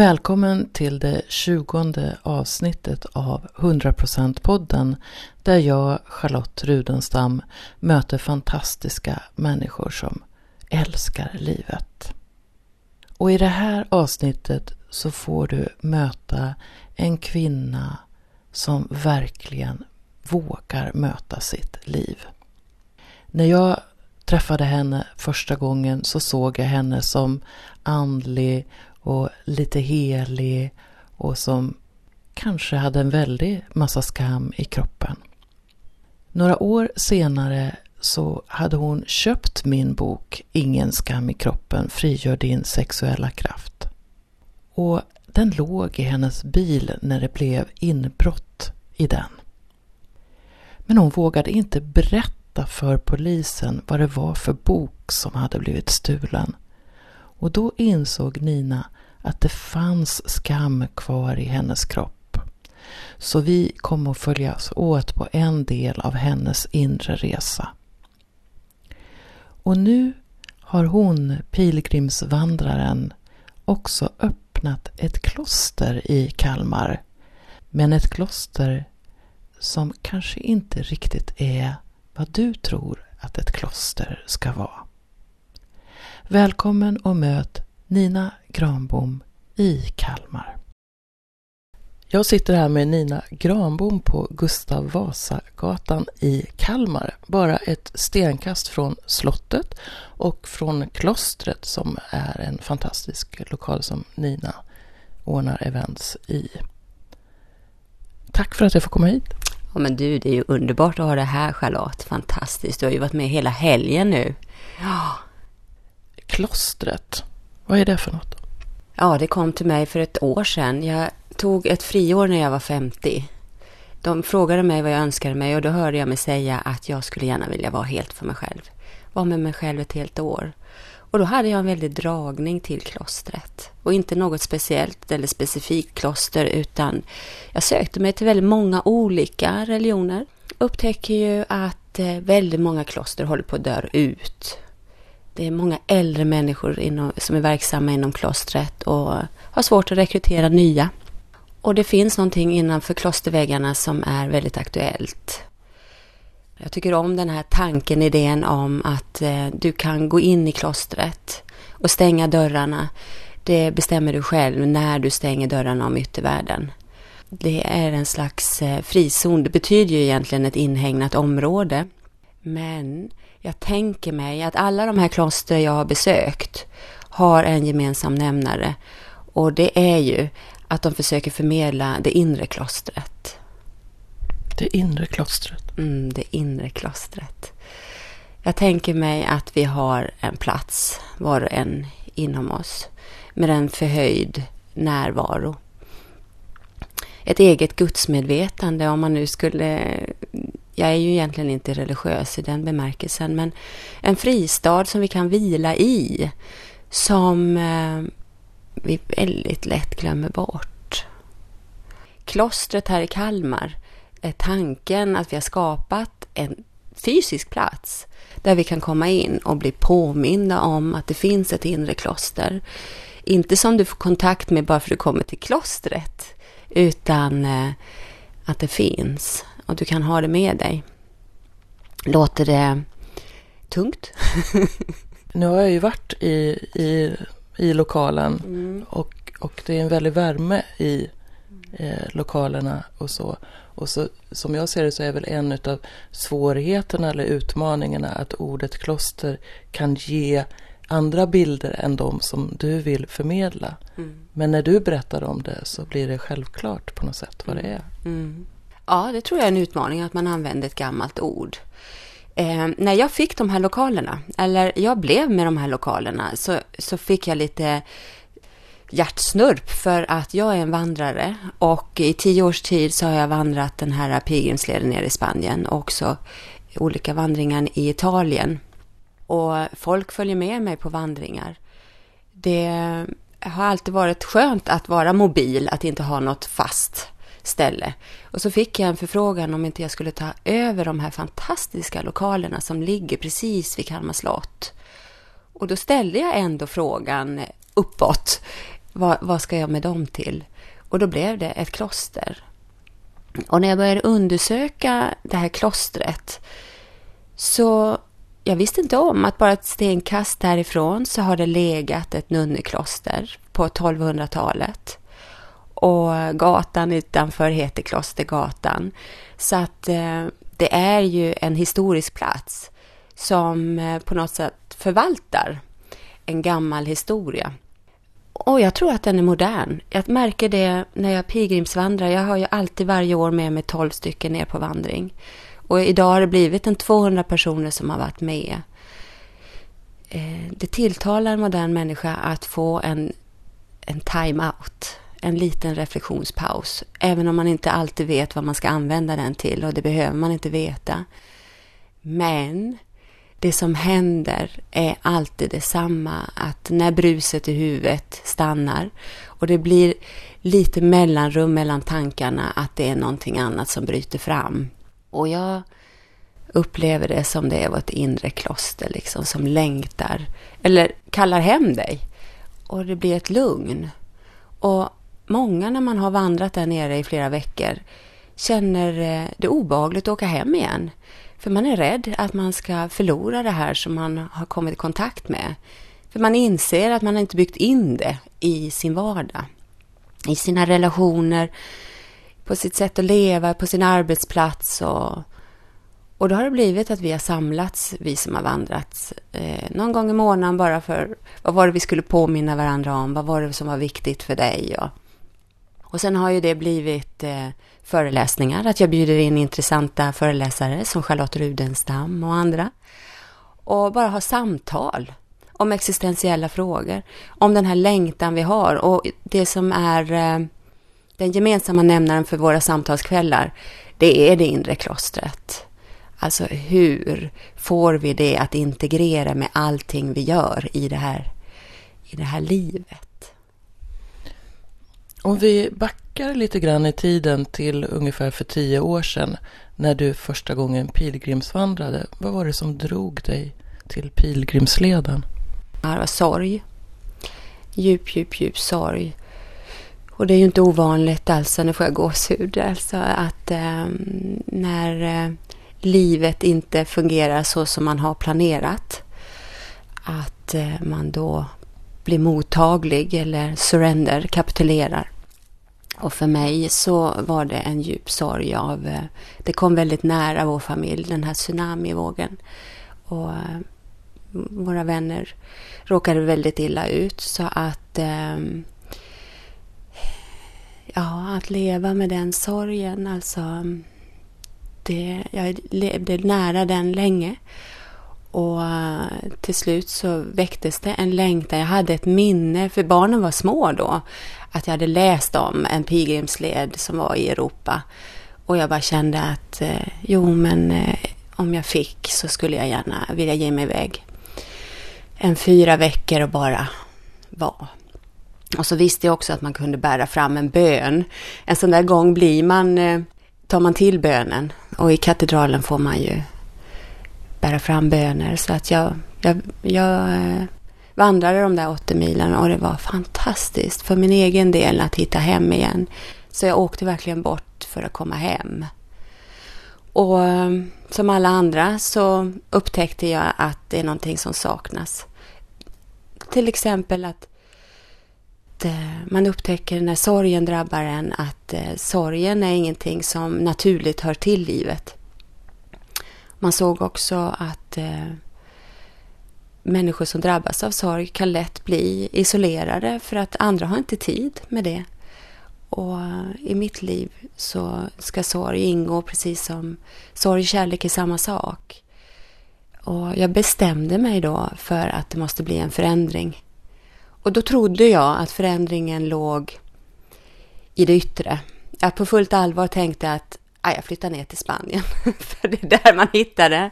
Välkommen till det tjugonde avsnittet av 100%-podden där jag, Charlotte Rudenstam, möter fantastiska människor som älskar livet. Och i det här avsnittet så får du möta en kvinna som verkligen vågar möta sitt liv. När jag träffade henne första gången så såg jag henne som andlig och lite helig och som kanske hade en väldig massa skam i kroppen. Några år senare så hade hon köpt min bok Ingen skam i kroppen, frigör din sexuella kraft. Och den låg i hennes bil när det blev inbrott i den. Men hon vågade inte berätta för polisen vad det var för bok som hade blivit stulen. Och då insåg Nina att det fanns skam kvar i hennes kropp. Så vi kom att följas åt på en del av hennes inre resa. Och nu har hon, pilgrimsvandraren, också öppnat ett kloster i Kalmar. Men ett kloster som kanske inte riktigt är vad du tror att ett kloster ska vara. Välkommen och möt Nina Granbom i Kalmar. Jag sitter här med Nina Granbom på Gustav Vasagatan i Kalmar. Bara ett stenkast från slottet och från klostret som är en fantastisk lokal som Nina ordnar events i. Tack för att jag får komma hit. Ja men du, det är ju underbart att ha det här Charlotte. Fantastiskt. Du har ju varit med hela helgen nu. Ja. Klostret, vad är det för något? Ja, det kom till mig för ett år sedan. Jag tog ett friår när jag var 50. De frågade mig vad jag önskade mig och då hörde jag mig säga att jag skulle gärna vilja vara helt för mig själv. Vara med mig själv ett helt år. Och då hade jag en väldig dragning till klostret. Och inte något speciellt eller specifikt kloster utan jag sökte mig till väldigt många olika religioner. Upptäcker ju att eh, väldigt många kloster håller på att dö ut. Det är många äldre människor inom, som är verksamma inom klostret och har svårt att rekrytera nya. Och det finns någonting innanför klosterväggarna som är väldigt aktuellt. Jag tycker om den här tanken, idén om att eh, du kan gå in i klostret och stänga dörrarna. Det bestämmer du själv när du stänger dörrarna om yttervärlden. Det är en slags eh, frizon. Det betyder ju egentligen ett inhägnat område. Men jag tänker mig att alla de här kloster jag har besökt har en gemensam nämnare. Och det är ju att de försöker förmedla det inre klostret. Det inre klostret? Mm, det inre klostret. Jag tänker mig att vi har en plats, var och en inom oss, med en förhöjd närvaro. Ett eget gudsmedvetande, om man nu skulle... Jag är ju egentligen inte religiös i den bemärkelsen, men en fristad som vi kan vila i, som eh, vi väldigt lätt glömmer bort. Klostret här i Kalmar är tanken att vi har skapat en fysisk plats där vi kan komma in och bli påminda om att det finns ett inre kloster. Inte som du får kontakt med bara för att du kommer till klostret, utan eh, att det finns och du kan ha det med dig. Låter det tungt? nu har jag ju varit i, i i lokalen. Mm. Och, och det är en väldig värme i eh, lokalerna och så. Och så, som jag ser det så är väl en av svårigheterna eller utmaningarna att ordet kloster kan ge andra bilder än de som du vill förmedla. Mm. Men när du berättar om det så blir det självklart på något sätt vad det är. Mm. Ja, det tror jag är en utmaning att man använder ett gammalt ord. Eh, när jag fick de här lokalerna, eller jag blev med de här lokalerna, så, så fick jag lite hjärtsnurp för att jag är en vandrare och i tio års tid så har jag vandrat den här pilgrimsleden nere i Spanien och också olika vandringar i Italien. Och folk följer med mig på vandringar. Det har alltid varit skönt att vara mobil, att inte ha något fast ställe. Och så fick jag en förfrågan om inte jag skulle ta över de här fantastiska lokalerna som ligger precis vid Kalmar slott. Och då ställde jag ändå frågan uppåt. vad, vad ska jag med dem till? Och då blev det ett kloster. Och när jag började undersöka det här klostret så jag visste inte om att bara ett stenkast därifrån så har det legat ett nunnekloster på 1200-talet. Och gatan utanför heter Klostergatan. Så att eh, det är ju en historisk plats som eh, på något sätt förvaltar en gammal historia. Och jag tror att den är modern. Jag märker det när jag pilgrimsvandrar. Jag har ju alltid varje år med mig 12 stycken ner på vandring. Och idag har det blivit en 200 personer som har varit med. Eh, det tilltalar en modern människa att få en, en time-out, en liten reflektionspaus. Även om man inte alltid vet vad man ska använda den till och det behöver man inte veta. Men det som händer är alltid detsamma. Att när bruset i huvudet stannar och det blir lite mellanrum mellan tankarna att det är någonting annat som bryter fram. Och jag upplever det som det är vårt inre kloster liksom som längtar eller kallar hem dig. Och det blir ett lugn. Och många när man har vandrat där nere i flera veckor känner eh, det obagligt att åka hem igen. För man är rädd att man ska förlora det här som man har kommit i kontakt med. För man inser att man inte byggt in det i sin vardag. I sina relationer, på sitt sätt att leva, på sin arbetsplats. Och, och då har det blivit att vi har samlats, vi som har vandrat, eh, någon gång i månaden bara för vad var det vi skulle påminna varandra om, vad var det som var viktigt för dig. Och, och sen har ju det blivit eh, föreläsningar, att jag bjuder in intressanta föreläsare som Charlotte Rudenstam och andra. Och bara ha samtal om existentiella frågor, om den här längtan vi har och det som är eh, den gemensamma nämnaren för våra samtalskvällar, det är det inre klostret. Alltså hur får vi det att integrera med allting vi gör i det här, i det här livet? Om vi backar lite grann i tiden till ungefär för tio år sedan när du första gången pilgrimsvandrade. Vad var det som drog dig till pilgrimsleden? Det var sorg. Djup, djup, djup sorg. Och det är ju inte ovanligt alltså, nu får jag gåshud, alltså att eh, när eh, livet inte fungerar så som man har planerat, att eh, man då blir mottaglig eller surrender, kapitulerar. Och för mig så var det en djup sorg av, eh, det kom väldigt nära vår familj, den här tsunamivågen. Och eh, våra vänner råkade väldigt illa ut så att ehm, ja, att leva med den sorgen, alltså det, jag levde nära den länge. Och eh, till slut så väcktes det en längtan. Jag hade ett minne, för barnen var små då, att jag hade läst om en pilgrimsled som var i Europa. Och jag bara kände att eh, jo, men eh, om jag fick så skulle jag gärna vilja ge mig iväg en fyra veckor och bara vara. Och så visste jag också att man kunde bära fram en bön. En sån där gång blir man, tar man till bönen och i katedralen får man ju bära fram böner. Så att jag, jag, jag eh, vandrade de där 80 milen och det var fantastiskt för min egen del att hitta hem igen. Så jag åkte verkligen bort för att komma hem. Och eh, som alla andra så upptäckte jag att det är någonting som saknas. Till exempel att eh, man upptäcker när sorgen drabbar en att sorgen är ingenting som naturligt hör till livet. Man såg också att eh, människor som drabbas av sorg kan lätt bli isolerade för att andra har inte tid med det. Och eh, i mitt liv så ska sorg ingå precis som sorg och kärlek är samma sak. Och jag bestämde mig då för att det måste bli en förändring. Och då trodde jag att förändringen låg i det yttre. Jag på fullt allvar tänkte att ah, jag flyttar ner till Spanien. För det är där man hittar det.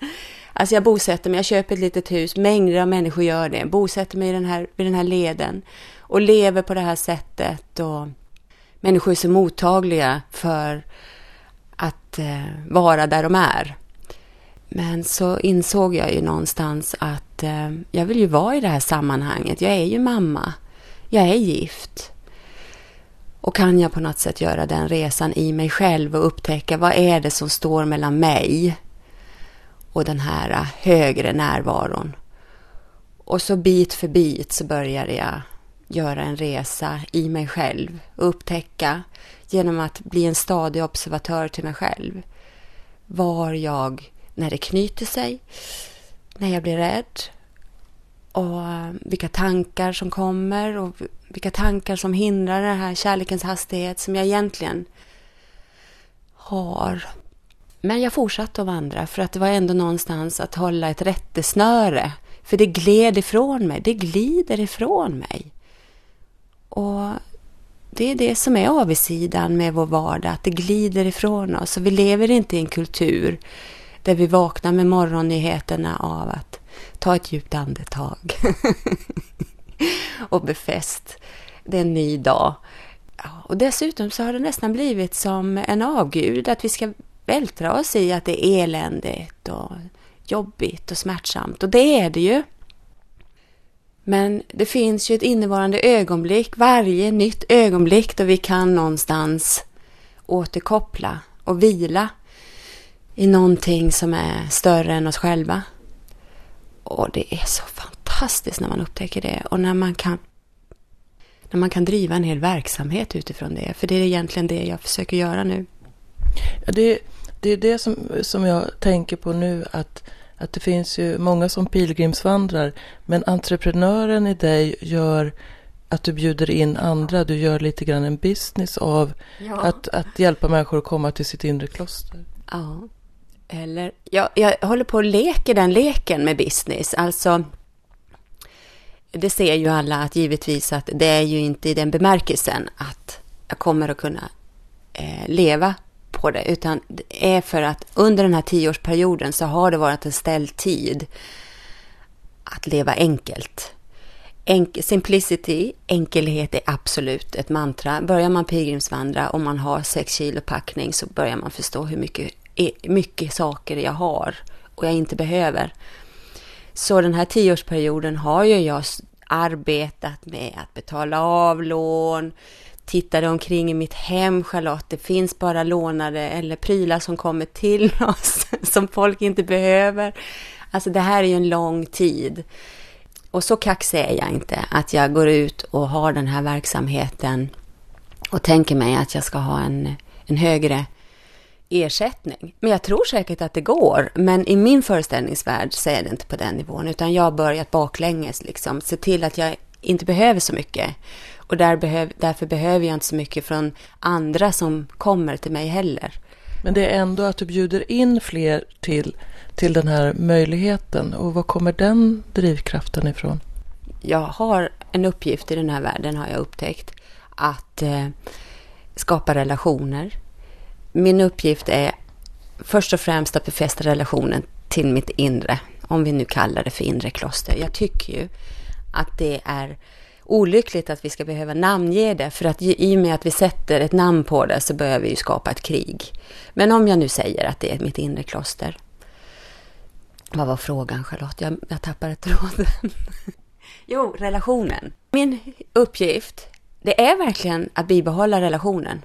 Alltså jag bosätter mig, jag köper ett litet hus, mängder av människor gör det. Bosätter mig i den här, vid den här leden och lever på det här sättet. Och människor är så mottagliga för att eh, vara där de är. Men så insåg jag ju någonstans att eh, jag vill ju vara i det här sammanhanget. Jag är ju mamma. jag är gift. Och kan jag på något sätt göra den resan i mig själv och upptäcka vad är det som står mellan mig och den här högre närvaron. Och så bit för bit så började jag göra en resa i mig själv och upptäcka genom att bli en stadig observatör till mig själv. Var jag när det knyter sig, när jag blir rädd och vilka tankar som kommer och vilka tankar som hindrar den här kärlekens hastighet som jag egentligen har. Men jag fortsatte att vandra för att det var ändå någonstans att hålla ett rättesnöre. För det gled ifrån mig, det glider ifrån mig. Och det är det som är avsidan med vår vardag, att det glider ifrån oss. Och vi lever inte i en kultur där vi vaknar med morgonnyheterna av att ta ett djupt andetag och befäst. Det är en ny dag. Och dessutom så har det nästan blivit som en avgud att vi ska vältra oss i att det är eländigt och jobbigt och smärtsamt. Och det är det ju. Men det finns ju ett innevarande ögonblick, varje nytt ögonblick då vi kan någonstans återkoppla och vila i någonting som är större än oss själva. Och det är så fantastiskt när man upptäcker det och när man kan när man kan driva en hel verksamhet utifrån det. För det är egentligen det jag försöker göra nu. Ja, det, det är det som, som jag tänker på nu att att det finns ju många som pilgrimsvandrar, men entreprenören i dig gör att du bjuder in andra, du gör lite grann en business av ja. att, att hjälpa människor att komma till sitt inre kloster. Ja, eller jag, jag håller på att leka den leken med business, alltså det ser ju alla att givetvis att det är ju inte i den bemärkelsen att jag kommer att kunna eh, leva på det, utan det är för att under den här tioårsperioden så har det varit en ställd tid att leva enkelt. Enk simplicity, enkelhet är absolut ett mantra. Börjar man pilgrimsvandra och man har sex kilo packning så börjar man förstå hur mycket, eh, mycket saker jag har och jag inte behöver. Så den här tioårsperioden har ju jag arbetat med att betala av lån, tittade omkring i mitt hem, Charlotte. Det finns bara lånade eller prylar som kommer till oss som folk inte behöver. Alltså det här är ju en lång tid. Och så kaxig är jag inte, att jag går ut och har den här verksamheten och tänker mig att jag ska ha en, en högre ersättning. Men jag tror säkert att det går, men i min föreställningsvärld så är det inte på den nivån, utan jag har börjat baklänges, liksom, se till att jag inte behöver så mycket. Och där behöv, därför behöver jag inte så mycket från andra som kommer till mig heller. Men det är ändå att du bjuder in fler till, till den här möjligheten. Och var kommer den drivkraften ifrån? Jag har en uppgift i den här världen har jag upptäckt. Att eh, skapa relationer. Min uppgift är först och främst att befästa relationen till mitt inre. Om vi nu kallar det för inre kloster. Jag tycker ju att det är olyckligt att vi ska behöva namnge det, för att i och med att vi sätter ett namn på det så börjar vi ju skapa ett krig. Men om jag nu säger att det är mitt inre kloster. Vad var frågan Charlotte? Jag, jag tappade tråden. jo, relationen. Min uppgift, det är verkligen att bibehålla relationen.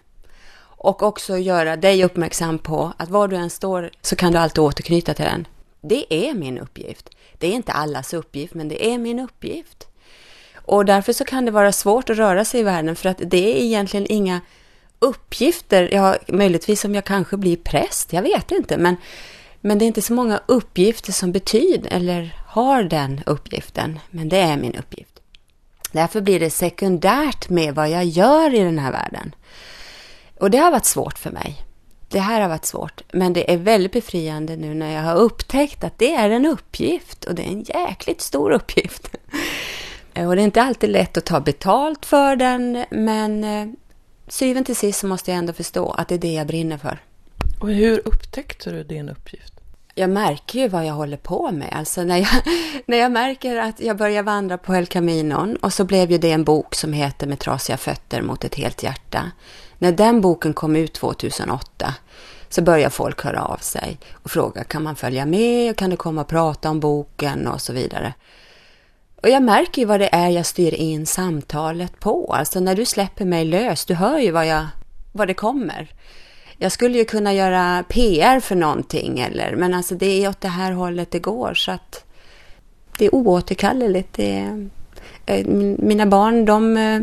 Och också göra dig uppmärksam på att var du än står så kan du alltid återknyta till den. Det är min uppgift. Det är inte allas uppgift, men det är min uppgift. Och därför så kan det vara svårt att röra sig i världen för att det är egentligen inga uppgifter. Ja, möjligtvis om jag kanske blir präst, jag vet inte. Men, men det är inte så många uppgifter som betyder eller har den uppgiften. Men det är min uppgift. Därför blir det sekundärt med vad jag gör i den här världen. Och det har varit svårt för mig. Det här har varit svårt, men det är väldigt befriande nu när jag har upptäckt att det är en uppgift och det är en jäkligt stor uppgift. Eh, och det är inte alltid lätt att ta betalt för den, men eh, syvende till sist så måste jag ändå förstå att det är det jag brinner för. Och hur upptäckte du din uppgift? Jag märker ju vad jag håller på med. Alltså när jag, när jag märker att jag börjar vandra på El Caminon och så blev ju det en bok som heter Med trasiga fötter mot ett helt hjärta. När den boken kom ut 2008 så börjar folk höra av sig och fråga kan man följa med och kan du komma och prata om boken och så vidare. och jag märker ju vad det är jag styr in samtalet på. Alltså när du släpper mig lös, du hör ju vad, jag, vad det kommer. Jag skulle ju kunna göra PR för någonting, eller, men alltså det är åt det här hållet det går. Så att det är oåterkalleligt. Det är, eh, mina barn, de, eh,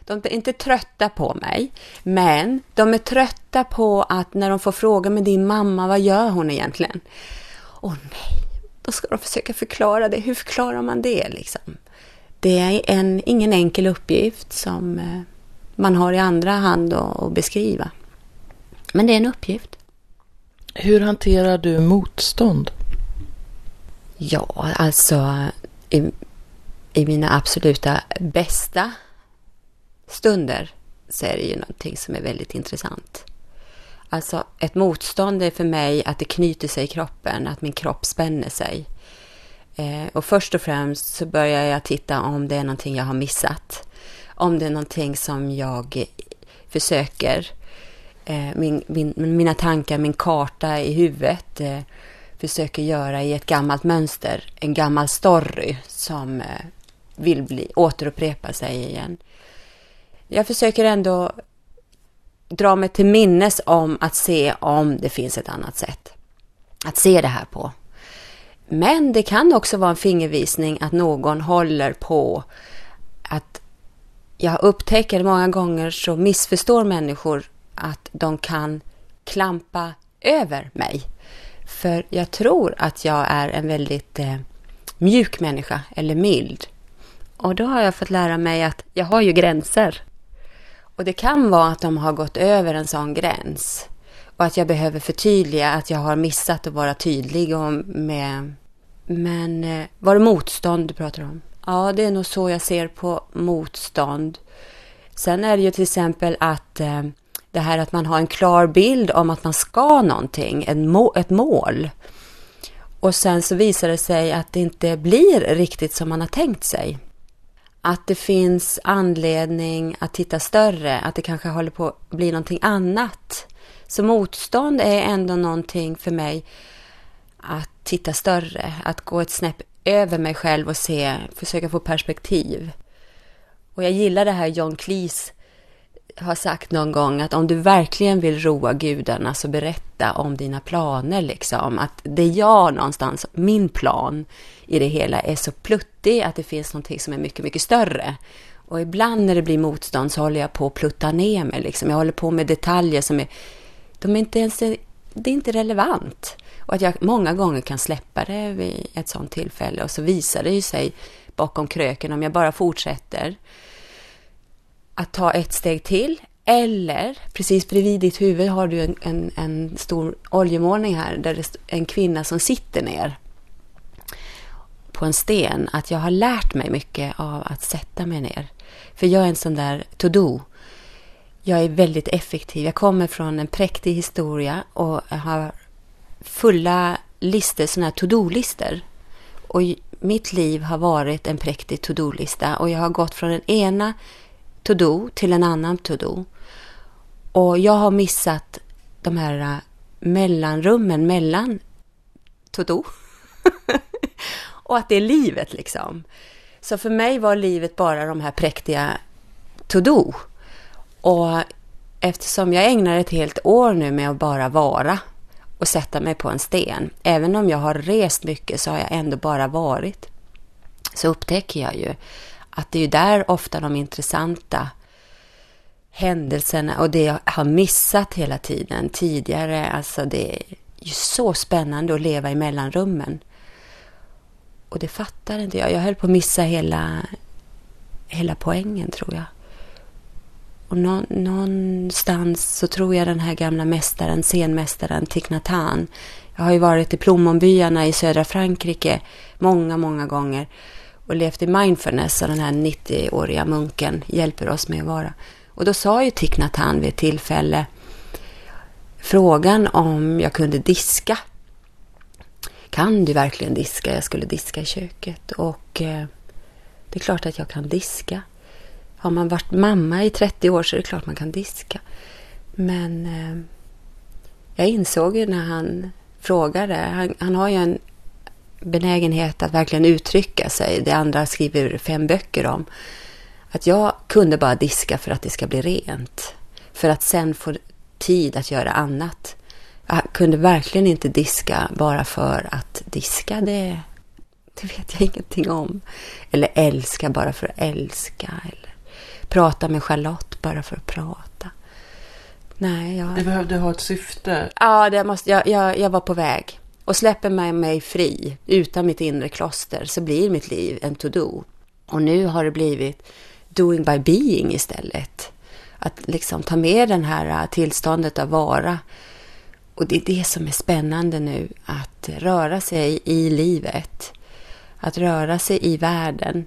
de är inte trötta på mig, men de är trötta på att när de får fråga med din mamma, vad gör hon egentligen? Åh nej, då ska de försöka förklara det. Hur förklarar man det liksom? Det är en, ingen enkel uppgift som eh, man har i andra hand att beskriva. Men det är en uppgift. Hur hanterar du motstånd? Ja, alltså i, i mina absoluta bästa stunder så är det ju någonting som är väldigt intressant. Alltså ett motstånd är för mig att det knyter sig i kroppen, att min kropp spänner sig. Eh, och först och främst så börjar jag titta om det är någonting jag har missat. Om det är någonting som jag försöker, Eh, min, min, mina tankar, min karta i huvudet eh, försöker göra i ett gammalt mönster, en gammal story som eh, vill bli, återupprepa sig igen. Jag försöker ändå dra mig till minnes om att se om det finns ett annat sätt att se det här på. Men det kan också vara en fingervisning att någon håller på att jag upptäcker många gånger så missförstår människor att de kan klampa över mig. För jag tror att jag är en väldigt eh, mjuk människa eller mild. Och då har jag fått lära mig att jag har ju gränser. Och det kan vara att de har gått över en sån gräns. Och att jag behöver förtydliga att jag har missat att vara tydlig om med... Men eh, var det motstånd du pratar om? Ja, det är nog så jag ser på motstånd. Sen är det ju till exempel att eh, det här att man har en klar bild om att man ska någonting, ett mål. Och sen så visar det sig att det inte blir riktigt som man har tänkt sig att det finns anledning att titta större, att det kanske håller på att bli någonting annat. Så motstånd är ändå någonting för mig att titta större, att gå ett snäpp över mig själv och se, försöka få perspektiv. Och jag gillar det här John Cleese har sagt någon gång att om du verkligen vill roa gudarna så berätta om dina planer liksom. Att det jag någonstans, min plan i det hela är så pluttig att det finns någonting som är mycket, mycket större. Och ibland när det blir motstånd så håller jag på att plutta ner mig liksom. Jag håller på med detaljer som är, de är inte ens, det är inte relevant. Och att jag många gånger kan släppa det vid ett sådant tillfälle och så visar det ju sig bakom kröken om jag bara fortsätter att ta ett steg till. Eller precis bredvid ditt huvud har du en, en, en stor oljemålning här där det är en kvinna som sitter ner på en sten. Att jag har lärt mig mycket av att sätta mig ner. För jag är en sån där to-do. Jag är väldigt effektiv. Jag kommer från en präktig historia och har fulla listor, såna här to-do-listor. Och mitt liv har varit en präktig to-do-lista och jag har gått från den ena to-do till en annan to-do. Och jag har missat de här äh, mellanrummen mellan to-do. och att det är livet liksom. Så för mig var livet bara de här präktiga to-do. Och eftersom jag ägnar ett helt år nu med att bara vara och sätta mig på en sten. Även om jag har rest mycket så har jag ändå bara varit. Så upptäcker jag ju att det är ju där ofta de intressanta händelserna och det jag har missat hela tiden tidigare, alltså det är ju så spännande att leva i mellanrummen. Och det fattar inte jag. Jag höll på att missa hela, hela poängen tror jag. Och nå, någonstans så tror jag den här gamla mästaren, scenmästaren Thich Jag har ju varit i plommonbyarna i södra Frankrike många, många gånger och levt i mindfulness och den här 90-åriga munken hjälper oss med att vara. Och då sa ju Thich Nhat Hanh vid ett tillfälle frågan om jag kunde diska. Kan du verkligen diska? Jag skulle diska i köket och eh, det är klart att jag kan diska. Har man varit mamma i 30 år så är det klart man kan diska. Men eh, jag insåg ju när han frågade, han, han har ju en benägenhet att verkligen uttrycka sig. Det andra skriver fem böcker om. Att jag kunde bara diska för att det ska bli rent. För att sen få tid att göra annat. Jag kunde verkligen inte diska bara för att diska. Det, det vet jag ingenting om. Eller älska bara för att älska. Eller prata med Charlotte bara för att prata. Nej, jag... Det behövde ha ett syfte. Ja, det måste, jag, jag, jag var på väg. Och släpper man mig fri utan mitt inre kloster så blir mitt liv en to-do. Och nu har det blivit doing by being istället. Att liksom ta med den här äh, tillståndet av vara. Och det är det som är spännande nu, att röra sig i livet. Att röra sig i världen,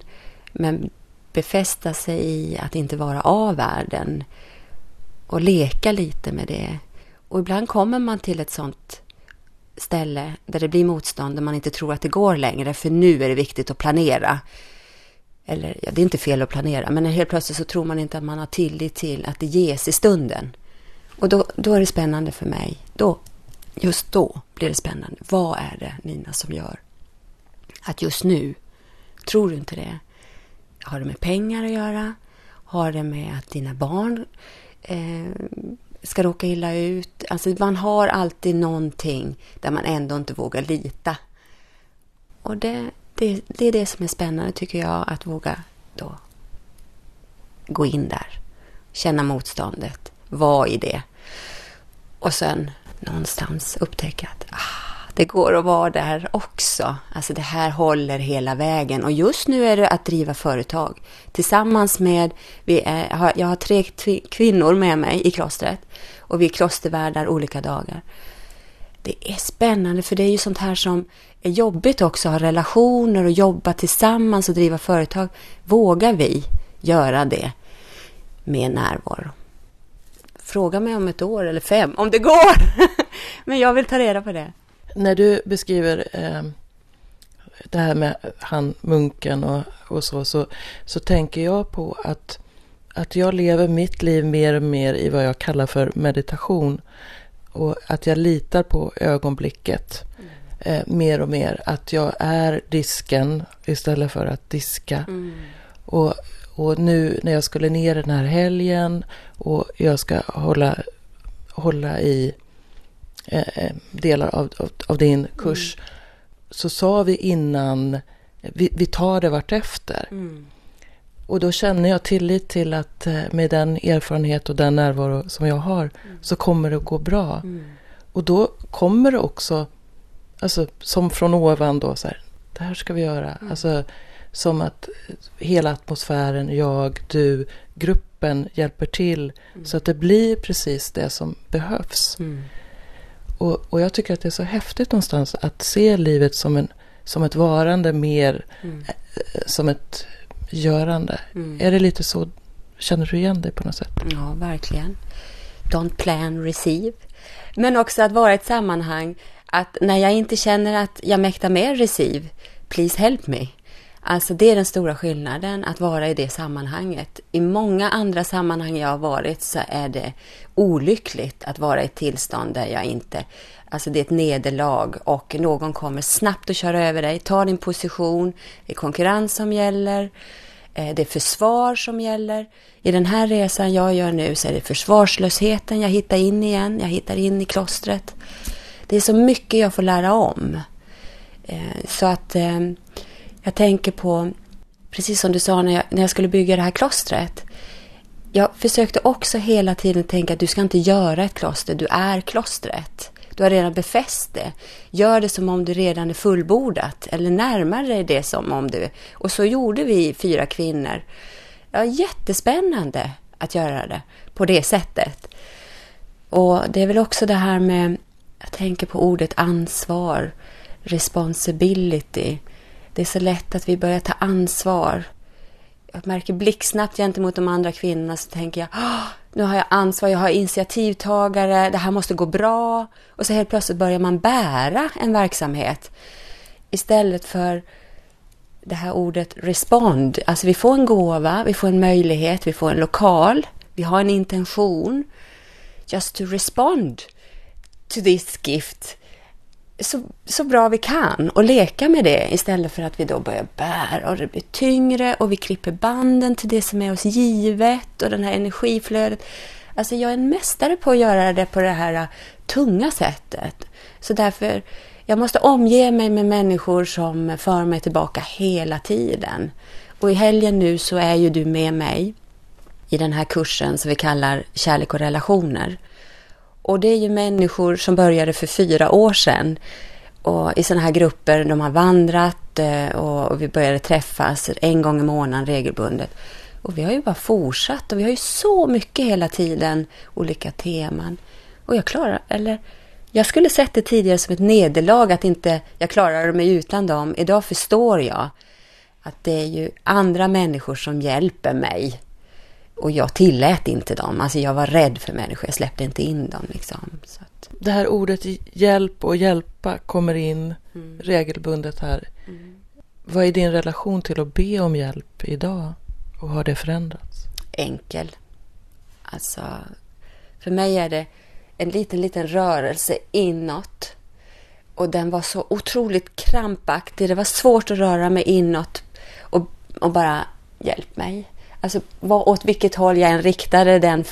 men befästa sig i att inte vara av världen. Och leka lite med det. Och ibland kommer man till ett sånt ställe där det blir motstånd, där man inte tror att det går längre, för nu är det viktigt att planera. Eller, ja, det är inte fel att planera, men helt plötsligt så tror man inte att man har tillit till att det ges i stunden. Och då, då är det spännande för mig. Då, just då blir det spännande. Vad är det, Nina, som gör att just nu, tror du inte det? Har det med pengar att göra? Har det med att dina barn eh, ska råka illa ut. Alltså man har alltid någonting där man ändå inte vågar lita. Och det, det, det är det som är spännande tycker jag, att våga då gå in där. Känna motståndet, vara i det. Och sen någonstans upptäcka att ah, det går att vara där också. Alltså det här håller hela vägen. Och just nu är det att driva företag. Tillsammans med, vi är, jag har tre kvinnor med mig i klostret och vi är klostervärdar olika dagar. Det är spännande för det är ju sånt här som är jobbigt också, ha relationer och jobba tillsammans och driva företag. Vågar vi göra det med närvaro? Fråga mig om ett år eller fem, om det går! Men jag vill ta reda på det. När du beskriver eh, det här med han munken och, och så, så, så tänker jag på att att jag lever mitt liv mer och mer i vad jag kallar för meditation. Och att jag litar på ögonblicket mm. eh, mer och mer. Att jag är disken istället för att diska. Mm. Och, och nu när jag skulle ner den här helgen och jag ska hålla, hålla i eh, eh delar av, av, av, din kurs. Mm. Så sa vi innan, vi, vi tar det vartefter. Mm. Och då känner jag tillit till att eh, med den erfarenhet och den närvaro som jag har mm. så kommer det att gå bra. Mm. Och då kommer det också, alltså som från ovan då, så här, det här ska vi göra. Mm. Alltså som att hela atmosfären, jag, du, gruppen hjälper till mm. så att det blir precis det som behövs. Och, och jag tycker att det är så häftigt någonstans att se livet som, en, som ett varande mer mm. eh, som ett görande. Mm. Är det lite så, känner du igen dig på något sätt? Ja, verkligen. Don't plan, receive. Men också att vara i ett sammanhang att när jag inte känner att jag mäktar med receive, please help me. Alltså det är den stora skillnaden, att vara i det sammanhanget. I många andra sammanhang jag har varit så är det olyckligt att vara i ett tillstånd där jag inte... Alltså det är ett nederlag och någon kommer snabbt och kör över dig, tar din position, det är konkurrens som gäller. Eh, det är försvar som gäller. I den här resan jag gör nu så är det försvarslösheten jag hittar in igen. Jag hittar in i klostret. Det är så mycket jag får lära om. Eh, så att eh, jag tänker på, precis som du sa när jag, när jag skulle bygga det här klostret. Jag försökte också hela tiden tänka att du ska inte göra ett kloster, du är klostret. Du har redan befäst det. Gör det som om du redan är fullbordat eller närmar dig det som om du... Och så gjorde vi fyra kvinnor. Ja, jättespännande att göra det på det sättet. Och det är väl också det här med, jag tänker på ordet ansvar, responsibility. Det är så lätt att vi börjar ta ansvar. Jag märker blixtsnabbt gentemot de andra kvinnorna så tänker jag, nu har jag ansvar, jag har initiativtagare, det här måste gå bra. Och så helt plötsligt börjar man bära en verksamhet istället för det här ordet respond. Alltså vi får en gåva, vi får en möjlighet, vi får en lokal, vi har en intention. Just to respond to this gift så, så bra vi kan och leka med det istället för att vi då börjar bära och det blir tyngre och vi klipper banden till det som är oss givet och den här energiflödet. Alltså jag är en mästare på att göra det på det här äh, tunga sättet. Så därför, jag måste omge mig med människor som för mig tillbaka hela tiden. Och i helgen nu så är ju du med mig i den här kursen som vi kallar Kärlek och relationer. Och det är ju människor som började för fyra år sedan. Och i sådana här grupper, de har vandrat eh, och vi började träffas en gång i månaden regelbundet. Och vi har ju bara fortsatt och vi har ju så mycket hela tiden, olika teman. Och jag klarar, eller jag skulle sett det tidigare som ett nederlag att inte jag klarade mig utan dem. Idag förstår jag att det är ju andra människor som hjälper mig och jag tillät inte dem. Alltså jag var rädd för människor. Jag släppte inte in dem. Liksom. Så att... Det här ordet hjälp och hjälpa kommer in mm. regelbundet här. Mm. Vad är din relation till att be om hjälp idag? Och har det förändrats? Enkel. Alltså, för mig är det en liten, liten rörelse inåt. Och den var så otroligt krampaktig. Det var svårt att röra mig inåt och, och bara hjälp mig. Alltså var, åt vilket håll jag än riktade den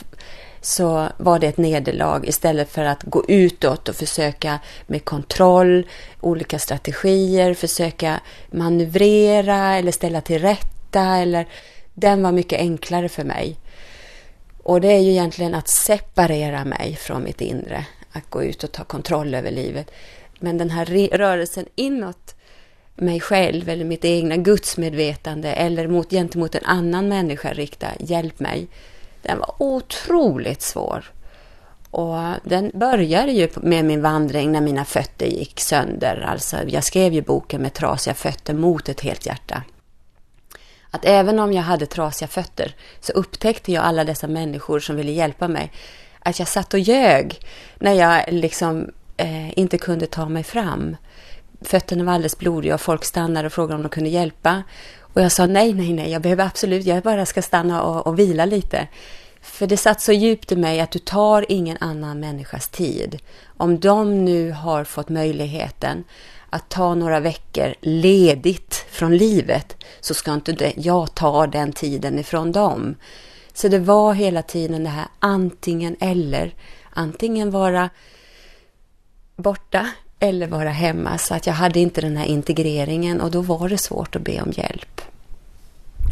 så var det ett nederlag istället för att gå utåt och försöka med kontroll, olika strategier, försöka manövrera eller ställa till rätta. Eller, den var mycket enklare för mig. Och det är ju egentligen att separera mig från mitt inre, att gå ut och ta kontroll över livet. Men den här rörelsen inåt mig själv eller mitt egna gudsmedvetande eller mot, gentemot en annan människa rikta hjälp mig. Den var otroligt svår. Och den började ju med min vandring när mina fötter gick sönder. Alltså, jag skrev ju boken med trasiga fötter mot ett helt hjärta. Att även om jag hade trasiga fötter så upptäckte jag alla dessa människor som ville hjälpa mig. Att jag satt och ljög när jag liksom eh, inte kunde ta mig fram fötterna var alldeles blodiga och folk stannade och frågade om de kunde hjälpa. Och jag sa nej, nej, nej, jag behöver absolut, jag bara ska stanna och, och vila lite. För det satt så djupt i mig att du tar ingen annan människas tid. Om de nu har fått möjligheten att ta några veckor ledigt från livet så ska inte jag ta den tiden ifrån dem. Så det var hela tiden det här antingen eller. Antingen vara borta eller vara hemma. Så att jag hade inte den här integreringen och då var det svårt att be om hjälp.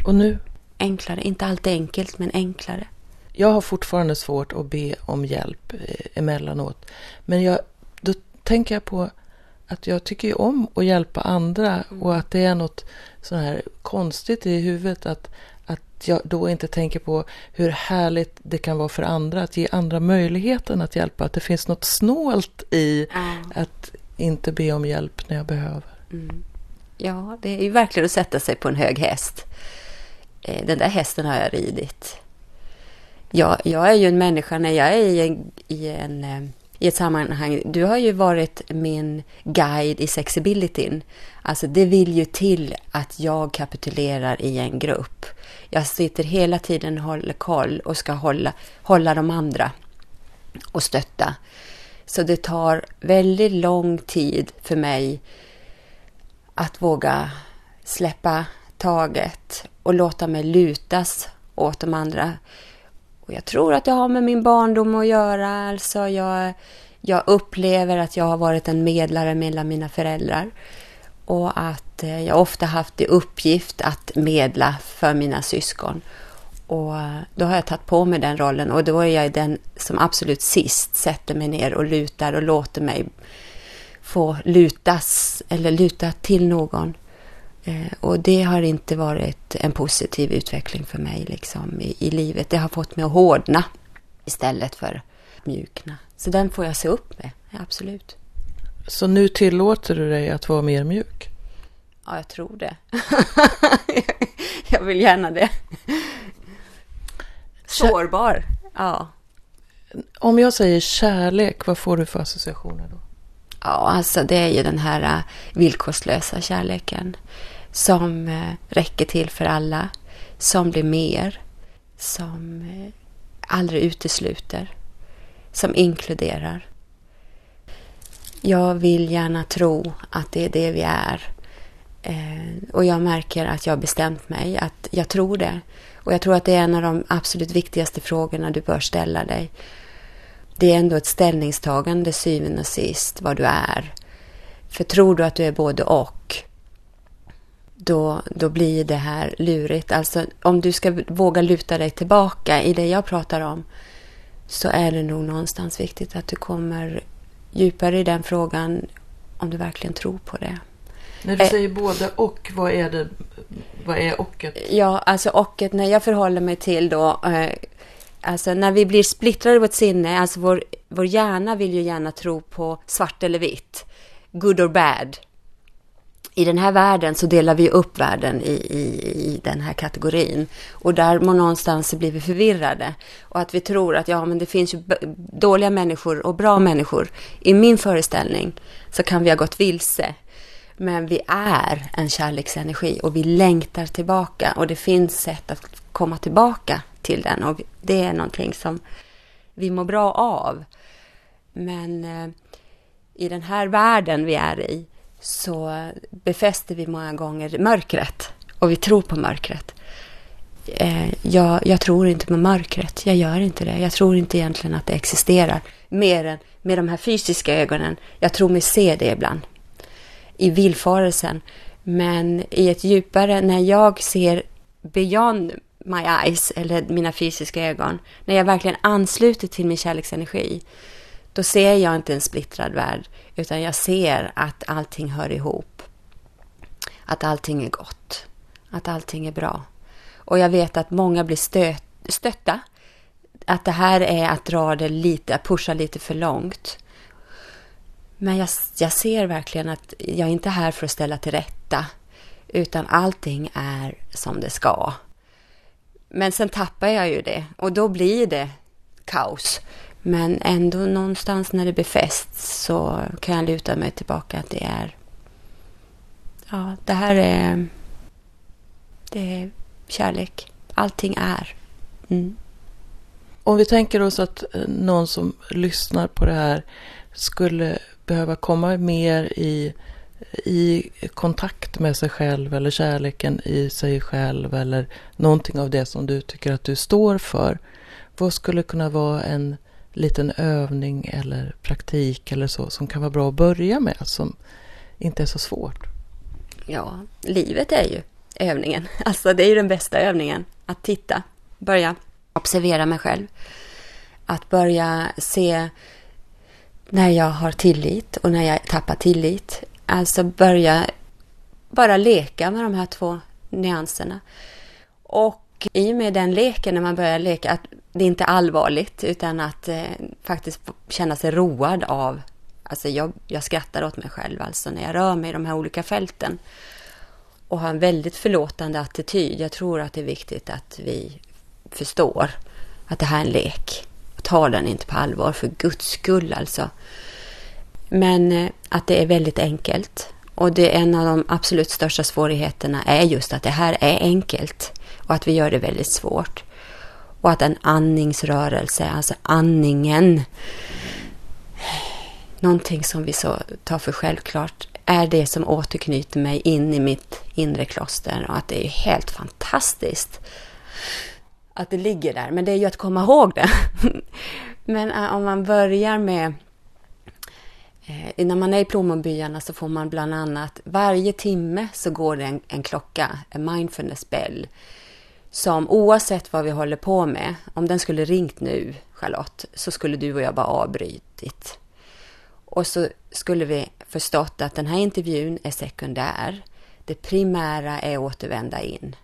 Och nu? Enklare. Inte alltid enkelt, men enklare. Jag har fortfarande svårt att be om hjälp eh, emellanåt. Men jag, då tänker jag på att jag tycker om att hjälpa andra och att det är något så här konstigt i huvudet att, att jag då inte tänker på hur härligt det kan vara för andra att ge andra möjligheten att hjälpa. Att det finns något snålt i mm. att inte be om hjälp när jag behöver. Mm. Ja, det är ju verkligen att sätta sig på en hög häst. Eh, den där hästen har jag ridit. Jag, jag är ju en människa när jag är i, en, i, en, eh, i ett sammanhang. Du har ju varit min guide i sexibilityn. Alltså det vill ju till att jag kapitulerar i en grupp. Jag sitter hela tiden och håller koll och ska hålla, hålla de andra och stötta. Så det tar väldigt lång tid för mig att våga släppa taget och låta mig lutas åt de andra. Och jag tror att det har med min barndom att göra. Alltså jag, jag upplever att jag har varit en medlare mellan mina föräldrar och att eh, jag ofta haft i uppgift att medla för mina syskon. Och eh, då har jag tagit på mig den rollen och då är jag den som absolut sist sätter mig ner och lutar och låter mig få lutas eller luta till någon. Eh, och det har inte varit en positiv utveckling för mig liksom, i, i livet. Det har fått mig att hårdna istället för mjukna. Så den får jag se upp med, absolut. Så nu tillåter du dig att vara mer mjuk? Ja, jag tror det. jag vill gärna det. Sårbar, ja. Om jag säger kärlek, vad får du för associationer då? Ja, alltså det är ju den här äh, villkorslösa kärleken som eh, räcker till för alla, som blir mer, som eh, aldrig utesluter, som inkluderar. Jag vill gärna tro att det är det vi är. Eh, och jag märker att jag har bestämt mig att jag tror det. Och jag tror att det är en av de absolut viktigaste frågorna du bör ställa dig. Det är ändå ett ställningstagande syvende och sist vad du är. För tror du att du är både och, då, då blir det här lurigt. Alltså om du ska våga luta dig tillbaka i det jag pratar om, så är det nog någonstans viktigt att du kommer djupare i den frågan om du verkligen tror på det. När du eh, säger både och, vad är det? Vad är ochet? Ja, alltså ochet när jag förhåller mig till då, eh, alltså när vi blir splittrade i vårt sinne, alltså vår, vår hjärna vill ju gärna tro på svart eller vitt, good or bad. I den här världen så delar vi upp världen i, i, i den här kategorin. Och där någonstans blir vi förvirrade. Och att vi tror att ja, men det finns ju dåliga människor och bra människor. I min föreställning så kan vi ha gått vilse. Men vi är en kärleksenergi och vi längtar tillbaka och det finns sätt att komma tillbaka till den och det är någonting som vi mår bra av. Men eh, i den här världen vi är i så befäster vi många gånger mörkret och vi tror på mörkret. Eh, jag, jag, tror inte på mörkret, jag gör inte det. Jag tror inte egentligen att det existerar mer än med de här fysiska ögonen. Jag tror mig se det ibland i villfarelsen. Men i ett djupare, när jag ser beyond my eyes, eller mina fysiska ögon, när jag verkligen ansluter till min kärleksenergi, då ser jag inte en splittrad värld, utan jag ser att allting hör ihop. Att allting är gott. Att allting är bra. Och jag vet att många blir stöt, stötta. Att det här är att dra det lite, att pusha lite för långt. Men jag, jag ser verkligen att jag är inte här för att ställa till rätta, utan allting är som det ska. Men sen tappar jag ju det och då blir det kaos. Men ändå någonstans när det befästs så kan jag luta mig tillbaka att det är... Ja, det här är... Det är kärlek. Allting är. Mm. Om vi tänker oss att eh, någon som lyssnar på det här skulle behöva komma mer i, i kontakt med sig själv eller kärleken i sig själv eller någonting av det som du tycker att du står för. Vad skulle kunna vara en liten övning eller praktik eller så som kan vara bra att börja med som inte är så svårt? Ja, livet är ju övningen. Alltså det är ju den bästa övningen. Att titta, börja observera mig själv. Att börja se när jag har tillit och när jag tappar tillit. Alltså börja bara leka med de här två nyanserna. Och i och med den leken, när man börjar leka, att det är inte allvarligt utan att eh, faktiskt känna sig road av, alltså jag, jag skrattar åt mig själv alltså när jag rör mig i de här olika fälten. Och ha en väldigt förlåtande attityd. Jag tror att det är viktigt att vi förstår att det här är en lek ta den inte på allvar för guds skull alltså. Men eh, att det är väldigt enkelt. Och det är en av de absolut största svårigheterna är just att det här är enkelt och att vi gör det väldigt svårt. Och att en andningsrörelse, alltså andningen, någonting som vi så tar för självklart, är det som återknyter mig in i mitt inre kloster och att det är helt fantastiskt att det ligger där. Men det är ju att komma ihåg det. Men eh, om man börjar med eh, när man är i plommonbyarna så får man bland annat varje timme så går det en, en klocka, en mindfulness bell, som oavsett vad vi håller på med, om den skulle ringt nu, Charlotte, så skulle du och jag bara avbrytit. Och så skulle vi förstått att den här intervjun är sekundär. Det primära är att återvända in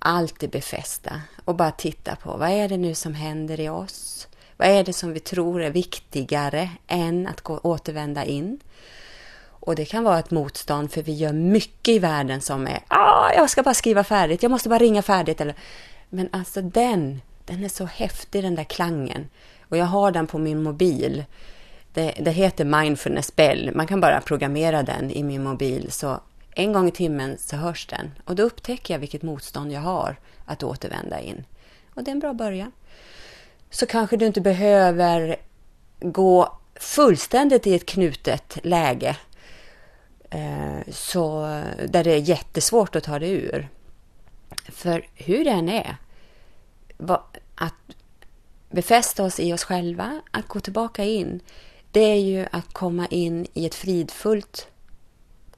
alltid befästa och bara titta på vad är det nu som händer i oss? Vad är det som vi tror är viktigare än att gå, återvända in? Och det kan vara ett motstånd för vi gör mycket i världen som är ah, jag ska bara skriva färdigt, jag måste bara ringa färdigt. Eller, men alltså den, den är så häftig den där klangen. Och jag har den på min mobil. Det, det heter Mindfulness Bell. Man kan bara programmera den i min mobil så en gång i timmen så hörs den och då upptäcker jag vilket motstånd jag har att återvända in. Och det är en bra början. Så kanske du inte behöver gå fullständigt i ett knutet läge. Eh, så, där det är jättesvårt att ta det ur. För hur det än är, att befästa oss i oss själva, att gå tillbaka in, det är ju att komma in i ett fridfullt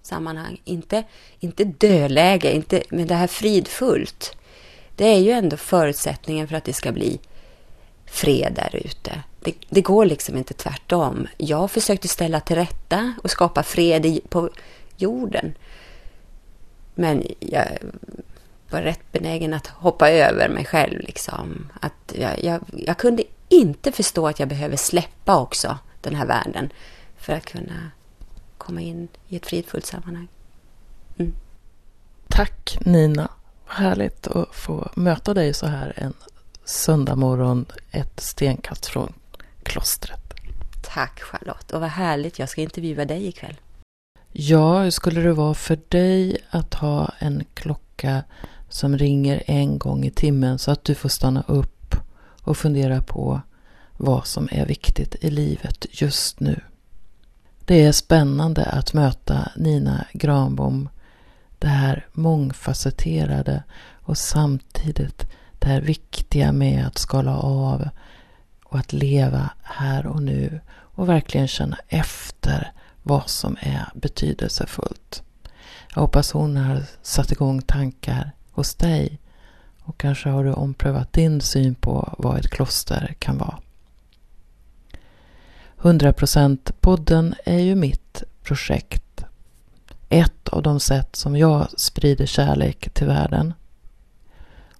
sammanhang. Inte, inte dödläge, inte, men det här fridfullt. Det är ju ändå förutsättningen för att det ska bli fred där ute. Det, det, går liksom inte tvärtom. Jag försökte ställa till rätta och skapa fred på jorden. Men jag var rätt benägen att hoppa över mig själv. Liksom. Att jag, jag, jag kunde inte förstå att jag behöver släppa också den här världen för att kunna komma in i ett fridfullt sammanhang. Mm. Tack Nina. Härligt att få möta dig så här en söndag morgon ett stenkast från klostret. Tack Charlotte och vad härligt. Jag ska intervjua dig ikväll. Ja, hur skulle det vara för dig att ha en klocka som ringer en gång i timmen så att du får stanna upp och fundera på vad som är viktigt i livet just nu. Det är spännande att möta Nina Granbom, det här mångfacetterade och samtidigt det här viktiga med att skala av och att leva här och nu och verkligen känna efter vad som är betydelsefullt. Jag hoppas hon har satt igång tankar hos dig och kanske har du omprövat din syn på vad ett kloster kan vara. 100%-podden är ju mitt projekt. Ett av de sätt som jag sprider kärlek till världen.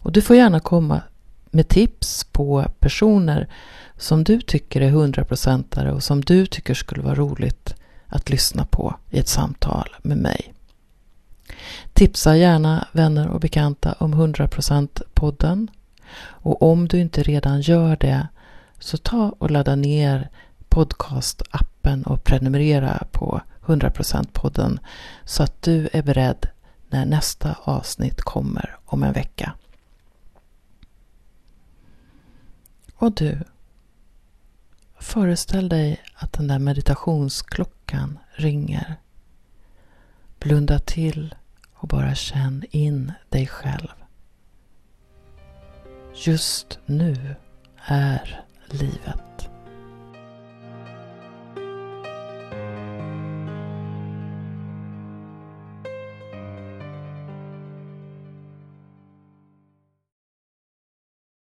Och du får gärna komma med tips på personer som du tycker är hundraprocentare och som du tycker skulle vara roligt att lyssna på i ett samtal med mig. Tipsa gärna vänner och bekanta om 100% podden. Och om du inte redan gör det så ta och ladda ner podcastappen och prenumerera på 100% podden så att du är beredd när nästa avsnitt kommer om en vecka. Och du, föreställ dig att den där meditationsklockan ringer. Blunda till och bara känn in dig själv. Just nu är livet.